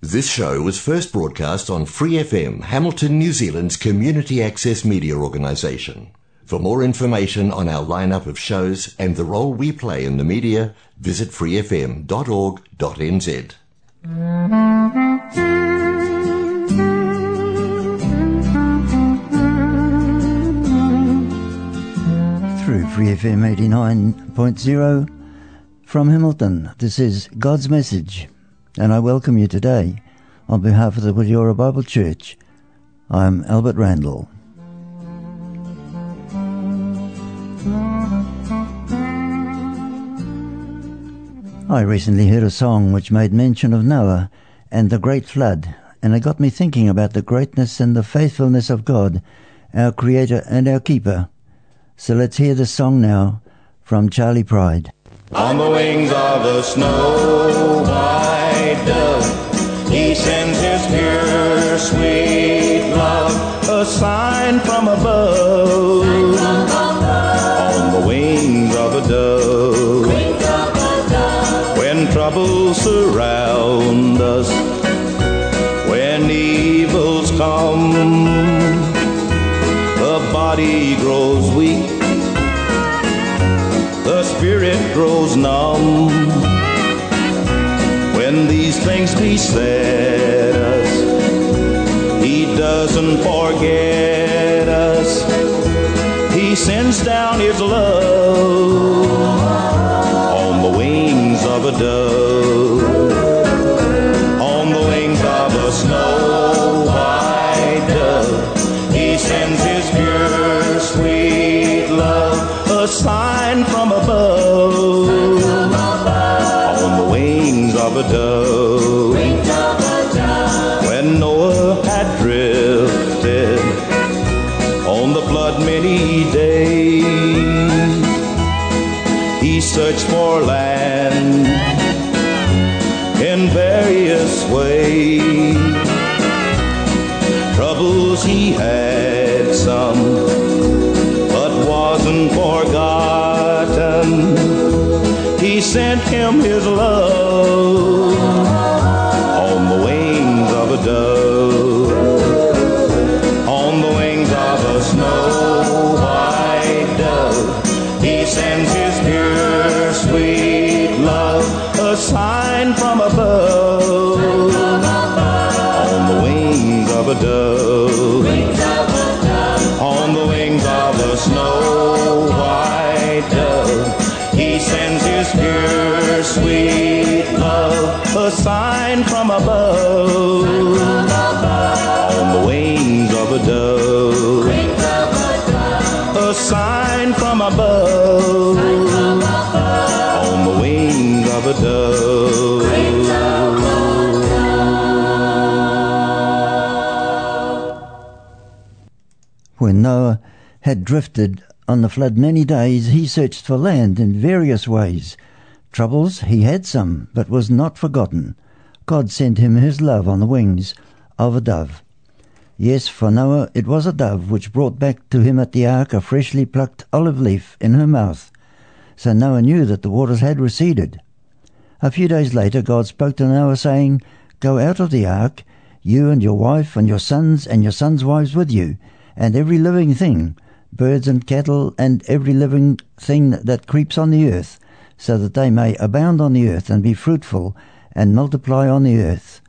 This show was first broadcast on Free FM, Hamilton, New Zealand's community access media organisation. For more information on our lineup of shows and the role we play in the media, visit freefm.org.nz. Through Free FM 89.0 from Hamilton, this is God's Message, and I welcome you today on behalf of the Wiriora Bible Church. I'm Albert Randall. I recently heard a song which made mention of Noah and the great flood, and it got me thinking about the greatness and the faithfulness of God, our Creator and our Keeper. So let's hear the song now from Charley Pride. On the wings of a snow he sends his pure, sweet love, a sign from above. On the wings of a dove, when troubles surround us, when evils come, the body grows weak, the spirit grows numb. Beset us, He doesn't forget us. He sends down His love on the wings of a dove, drifted on the flood many days, he searched for land in various ways. Troubles he had some, but was not forgotten. God sent him his love on the wings of a dove. Yes, for Noah it was a dove which brought back to him at the ark a freshly plucked olive leaf in her mouth. So Noah knew that the waters had receded. A few days later God spoke to Noah, saying, Go out of the ark, you and your wife and your sons and your sons' wives with you, and every living thing, birds and cattle, and every living thing that creeps on the earth, so that they may abound on the earth and be fruitful and multiply on the earth.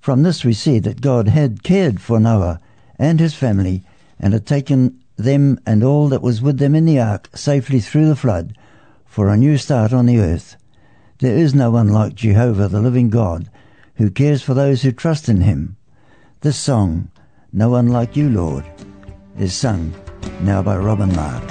From this we see that God had cared for Noah and his family, and had taken them and all that was with them in the ark safely through the flood, for a new start on the earth. There is no one like Jehovah, the living God, who cares for those who trust in him. This song, No One Like You, Lord, is sung now by Robin Mark.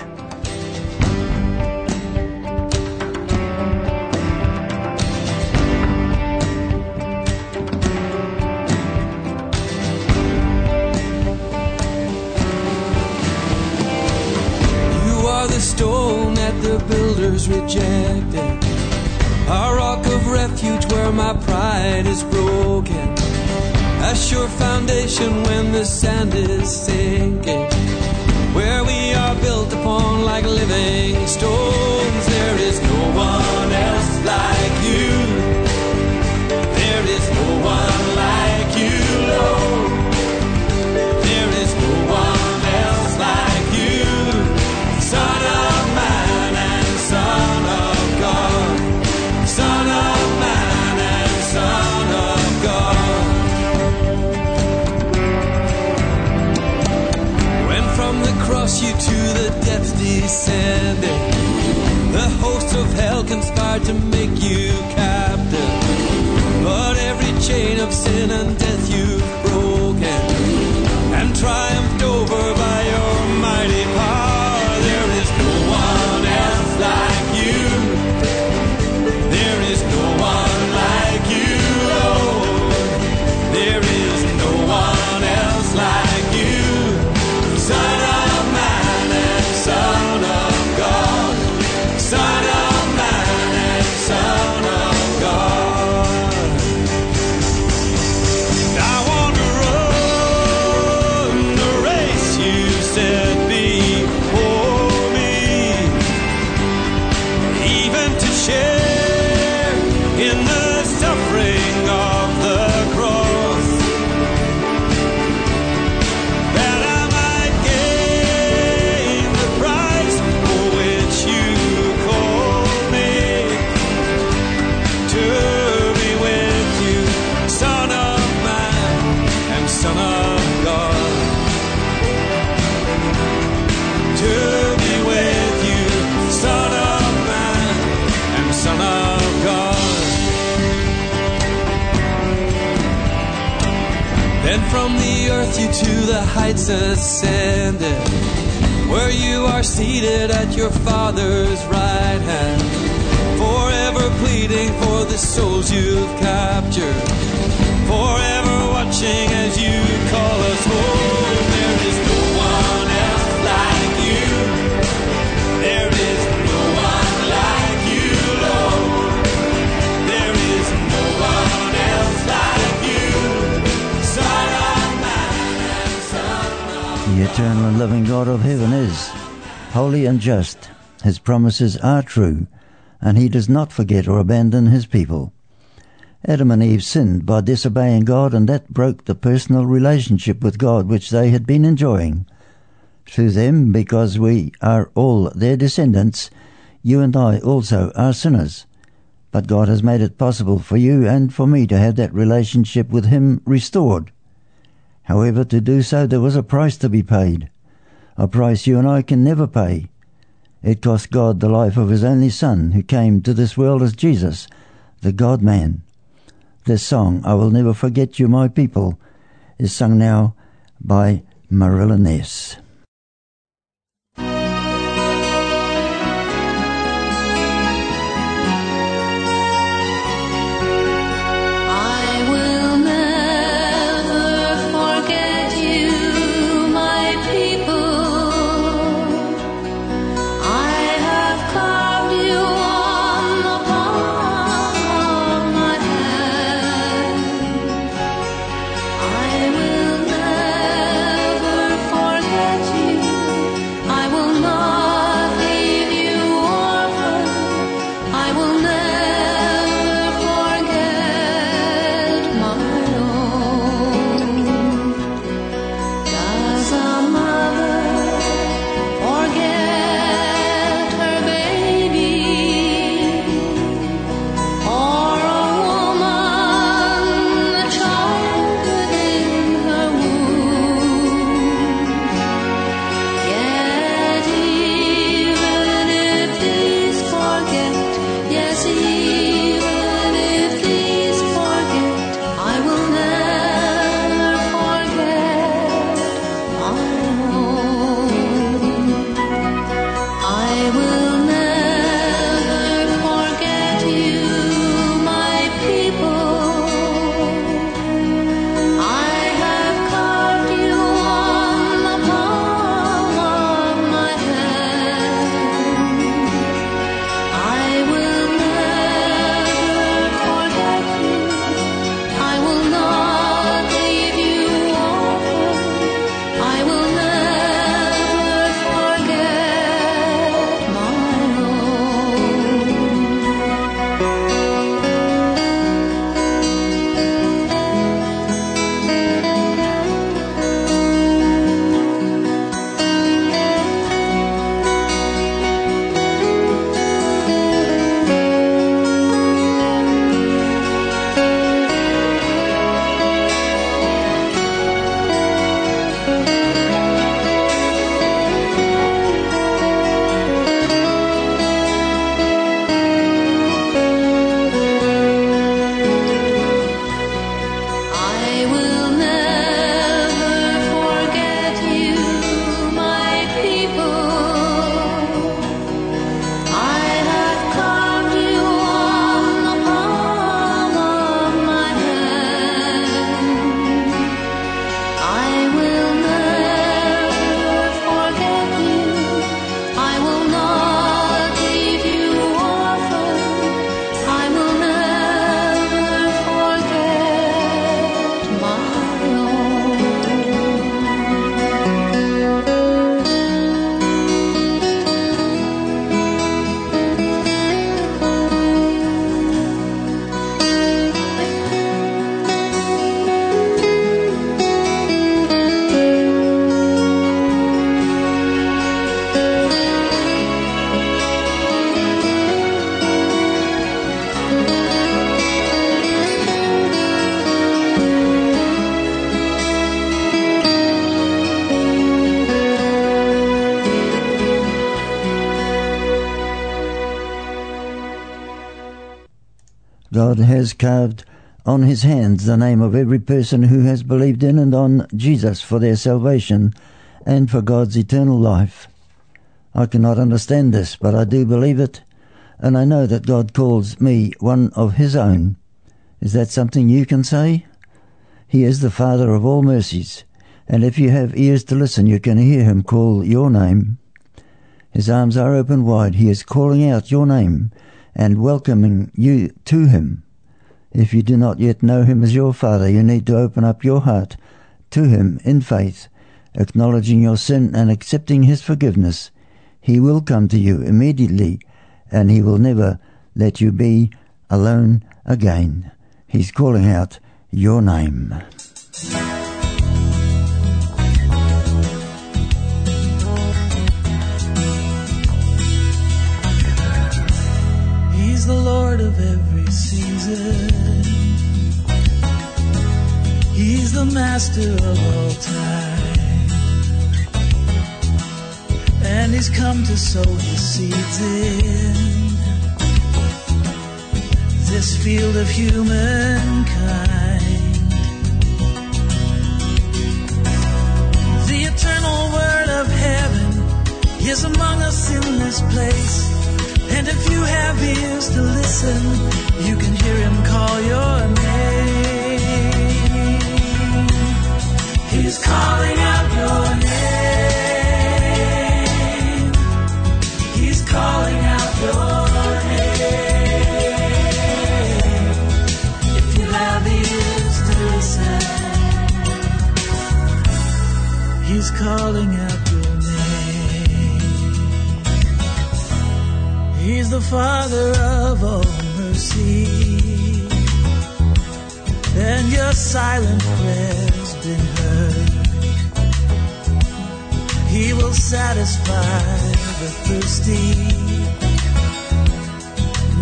You are the stone that the builders rejected, a rock of refuge where my pride is broken, a sure foundation when the sand is sinking, where we are built upon like living stones. Chain of sin and death ascended, where you are seated at your Father's right hand, forever pleading for the souls you've captured, The eternal and living God of heaven is holy and just. His promises are true, and he does not forget or abandon his people. Adam and Eve sinned by disobeying God, and that broke the personal relationship with God which they had been enjoying. Through them, because we are all their descendants, you and I also are sinners. But God has made it possible for you and for me to have that relationship with Him restored. However, to do so, there was a price to be paid, a price you and I can never pay. It cost God the life of His only Son, who came to this world as Jesus, the God man. This song, I Will Never Forget You, My People, is sung now by Marilla Ness. Has carved on his hands the name of every person who has believed in and on Jesus for their salvation and for God's eternal life. I cannot understand this, but I do believe it, and I know that God calls me one of his own. Is that something you can say? He is the Father of all mercies, and if you have ears to listen, you can hear him call your name. His arms are open wide. He is calling out your name and welcoming you to him. If you do not yet know him as your Father, you need to open up your heart to him in faith, acknowledging your sin and accepting his forgiveness. He will come to you immediately, and he will never let you be alone again. He's calling out your name. He's the Lord of every season. He's the master of all time. And he's come to sow his seeds in this field of humankind. The eternal word of heaven is among us in this place. And if you have ears to listen, you can hear him call your name. He's calling out your name. He's calling out your name. If you have ears to listen, he's calling out The Father of all mercy. And your silent prayer's been heard. He will satisfy the thirsty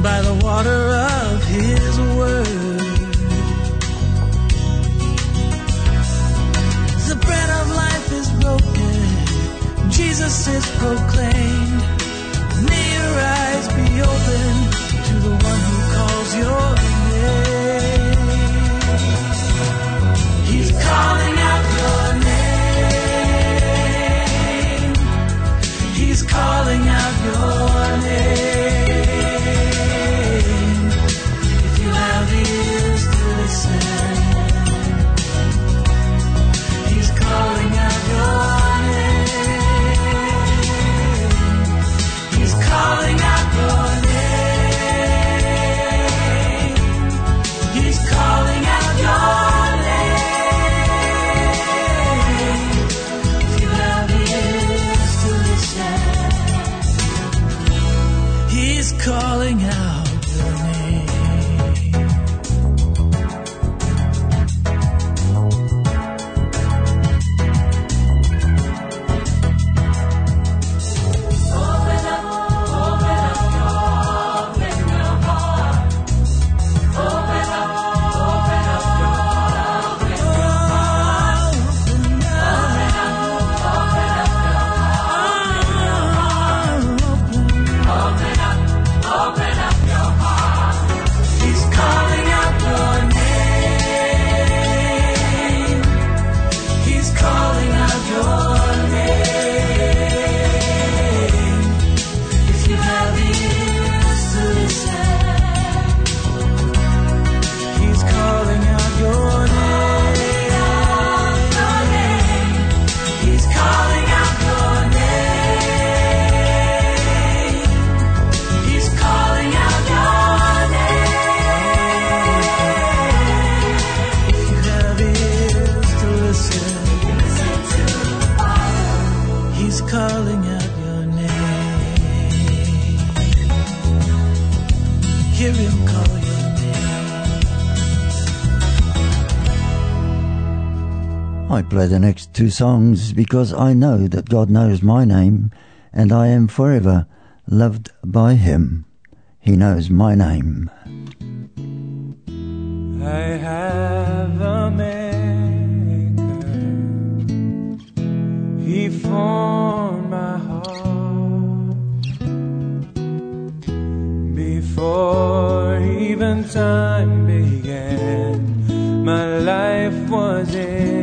by the water of His word. The bread of life is broken. Jesus is proclaimed. Be open to the one who calls your name. He's calling the next two songs because I know that God knows my name and I am forever loved by Him. He knows my name. I have a maker. He formed my heart before even time began, my life was in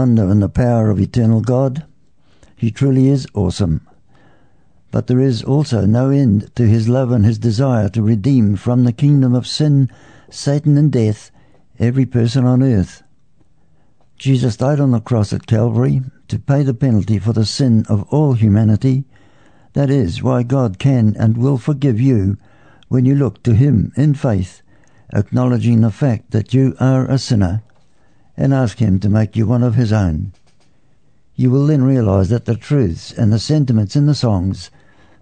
wonder and the power of eternal God. He truly is awesome. But there is also no end to his love and his desire to redeem from the kingdom of sin, Satan, and death every person on earth. Jesus died on the cross at Calvary to pay the penalty for the sin of all humanity. That is why God can and will forgive you when you look to Him in faith, acknowledging the fact that you are a sinner, and ask Him to make you one of His own. You will then realize that the truths and the sentiments in the songs,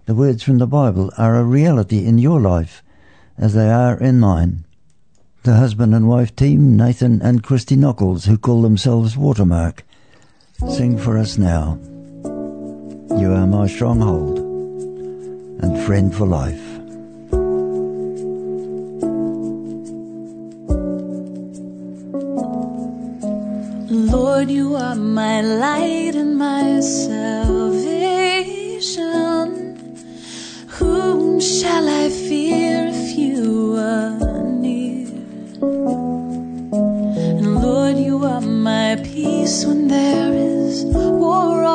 the words from the Bible, are a reality in your life as they are in mine. The husband and wife team, Nathan and Christy Nockels, who call themselves Watermark, sing for us now. You are my stronghold and friend for life. Lord, you are my light and my salvation. Whom shall I fear if you are near? And Lord, you are my peace when there is war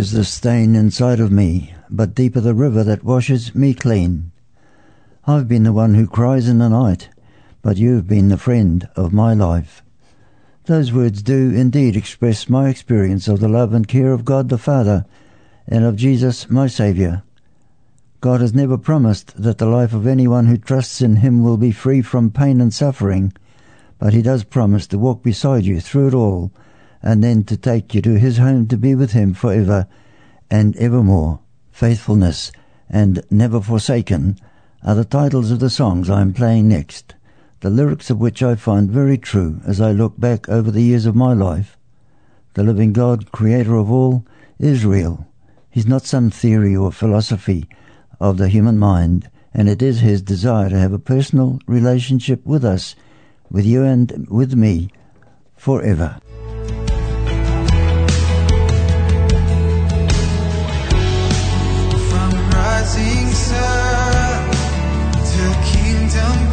is the stain inside of me, but deeper the river that washes me clean. I've been the one who cries in the night, but you've been the friend of my life. Those words do indeed express my experience of the love and care of God the Father and of Jesus my Saviour. God has never promised that the life of anyone who trusts in Him will be free from pain and suffering, but He does promise to walk beside you through it all and then to take you to His home to be with Him forever and evermore. Faithfulness and Never Forsaken are the titles of the songs I am playing next, the lyrics of which I find very true as I look back over the years of my life. The living God, creator of all, is real. He's not some theory or philosophy of the human mind, and it is his desire to have a personal relationship with us, with you and with me, forever. Rising sun to kingdom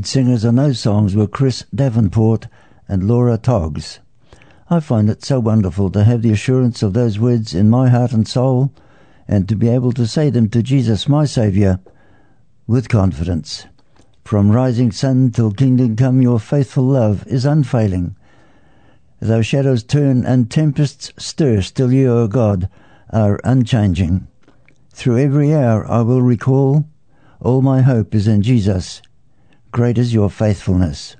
Lead singers on those songs were Chris Davenport and Laura Toggs. I find it so wonderful to have the assurance of those words in my heart and soul and to be able to say them to Jesus, my Saviour, with confidence. From rising sun till kingdom come, your faithful love is unfailing. Though shadows turn and tempests stir, still you, O God, are unchanging. Through every hour I will recall, all my hope is in Jesus. Great is your faithfulness.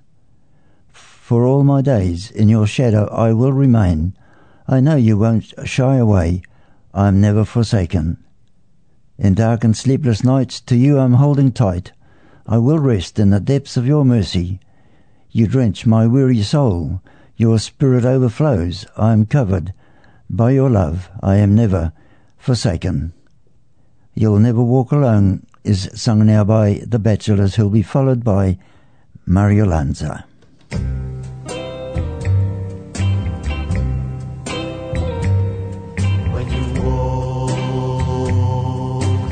For all my days in your shadow I will remain. I know you won't shy away. I am never forsaken. In dark and sleepless nights to you I'm holding tight. I will rest in the depths of your mercy. You drench my weary soul. Your spirit overflows. I am covered. By your love I am never forsaken. You'll Never Walk Alone is sung now by The Bachelors, who'll be followed by Mario Lanza. When you walk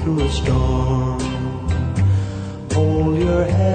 through a storm, hold your head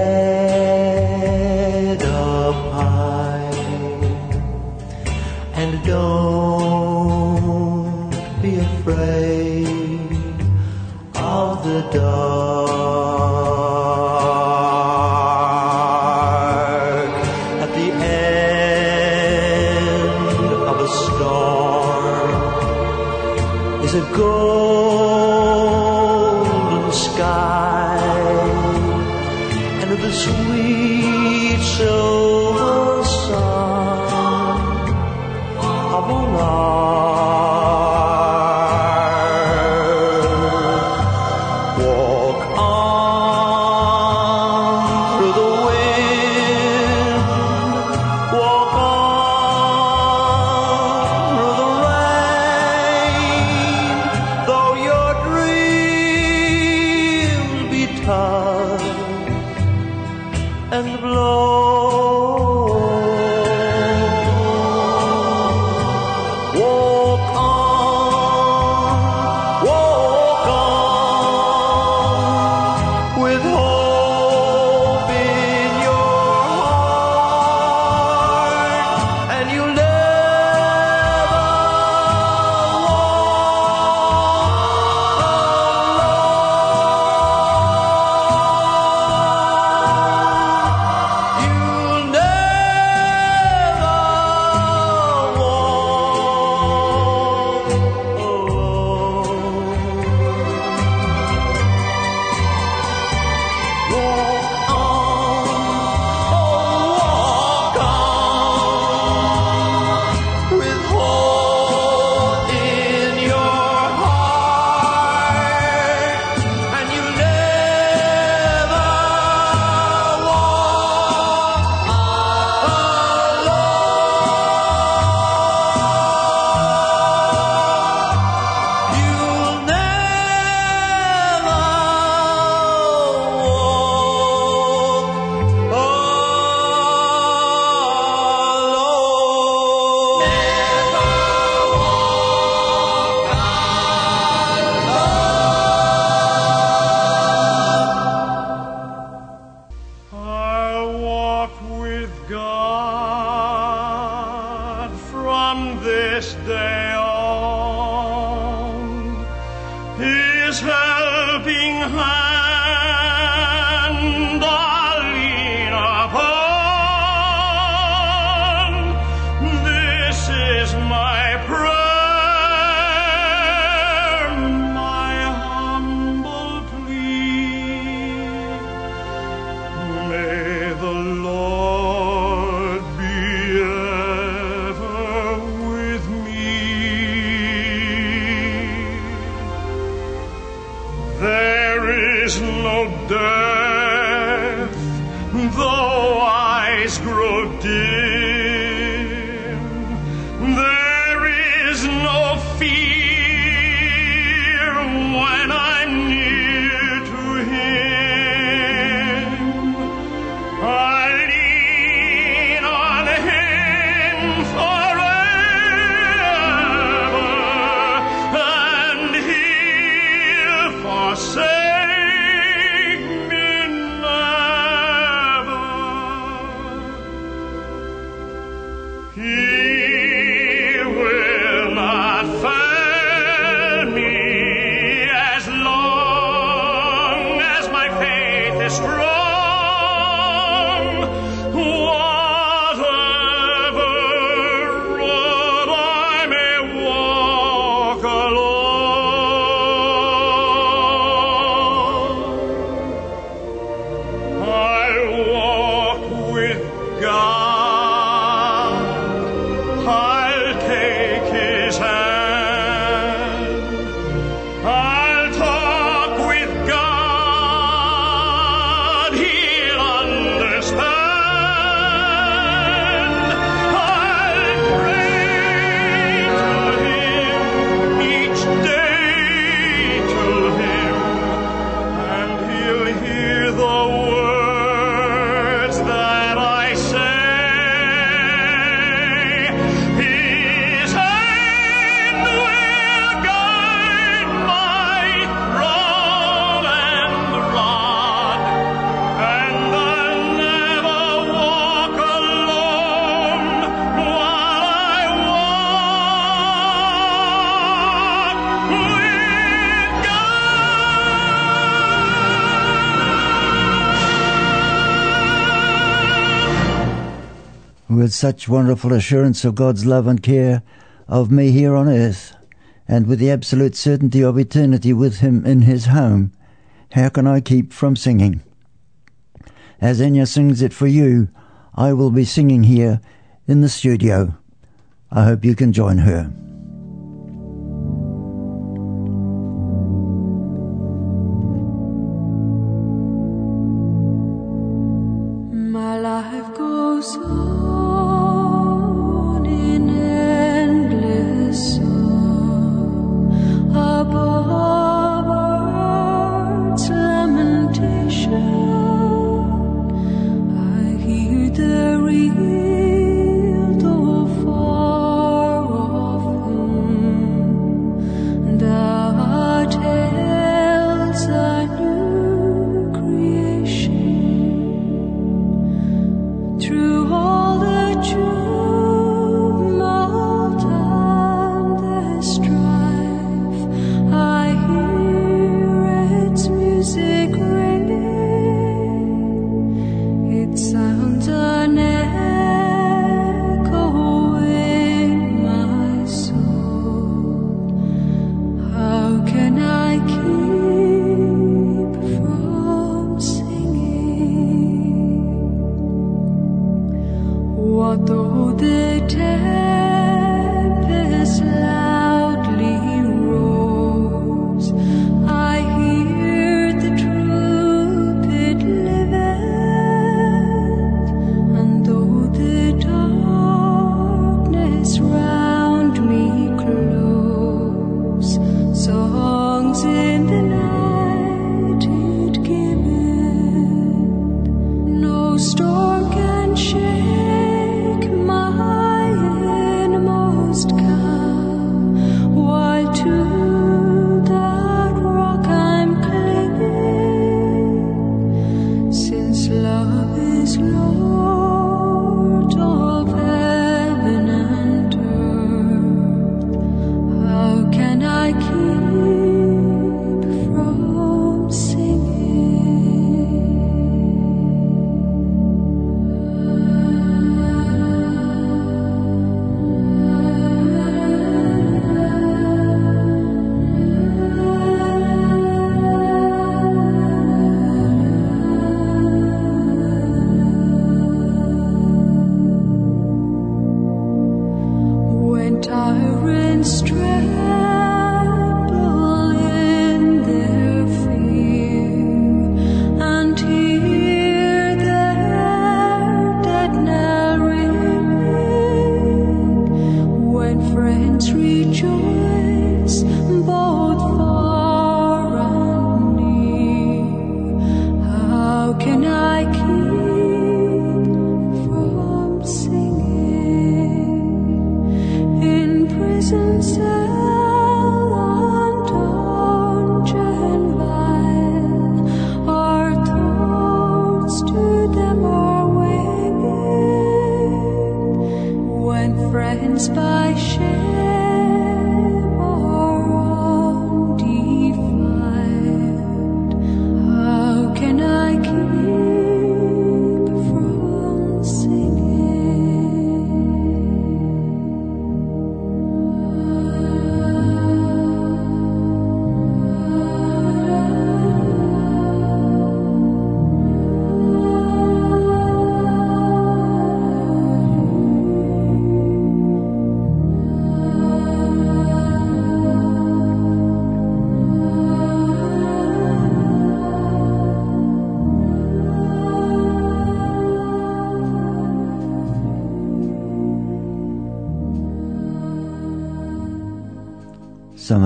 such wonderful assurance of God's love and care of me here on earth, and with the absolute certainty of eternity with Him in His home, how can I keep from singing? As Enya sings it for you, I will be singing here in the studio. I hope you can join her.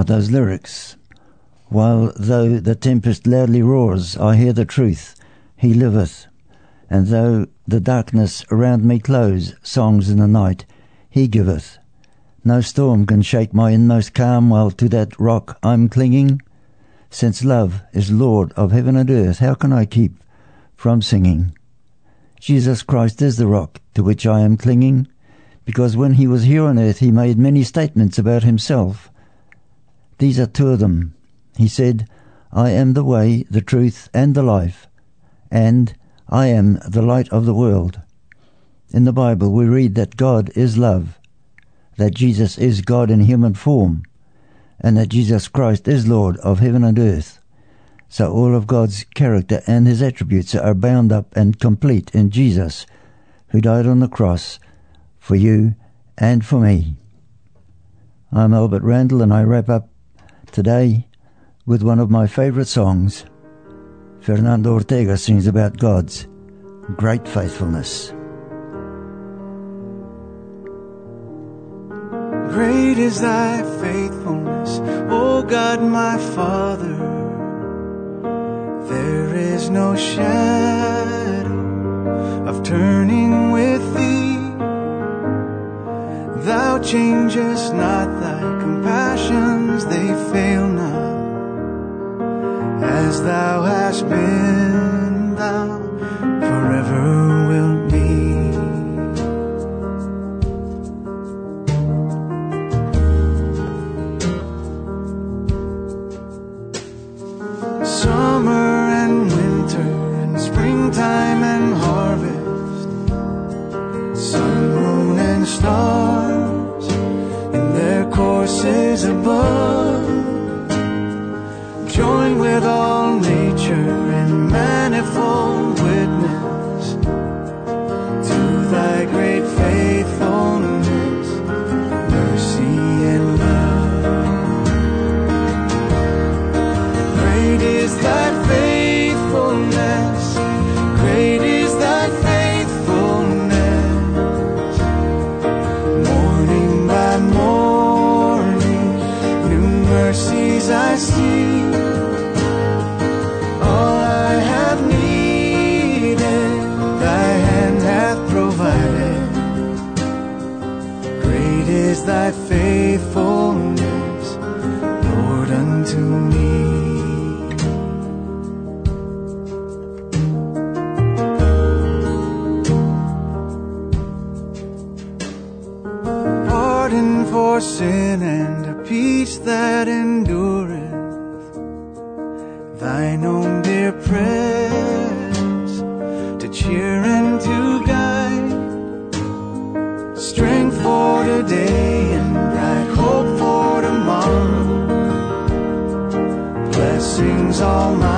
Those lyrics. While though the tempest loudly roars, I hear the truth, He liveth. And though the darkness around me close, songs in the night, He giveth. No storm can shake my inmost calm while to that rock I'm clinging. Since love is Lord of heaven and earth, how can I keep from singing? Jesus Christ is the rock to which I am clinging, because when he was here on earth he made many statements about himself. These are two of them. He said, I am the way, the truth, and the life, and I am the light of the world. In the Bible we read that God is love, that Jesus is God in human form, and that Jesus Christ is Lord of heaven and earth. So all of God's character and his attributes are bound up and complete in Jesus, who died on the cross for you and for me. I'm Albert Randall and I wrap up today with one of my favorite songs. Fernando Ortega sings about God's great faithfulness. Great is thy faithfulness, O God my Father. There is no shadow of turning Thou changest not thy compassions, they fail not. As thou hast been, thou Strength for today and bright hope for tomorrow. Blessings all mine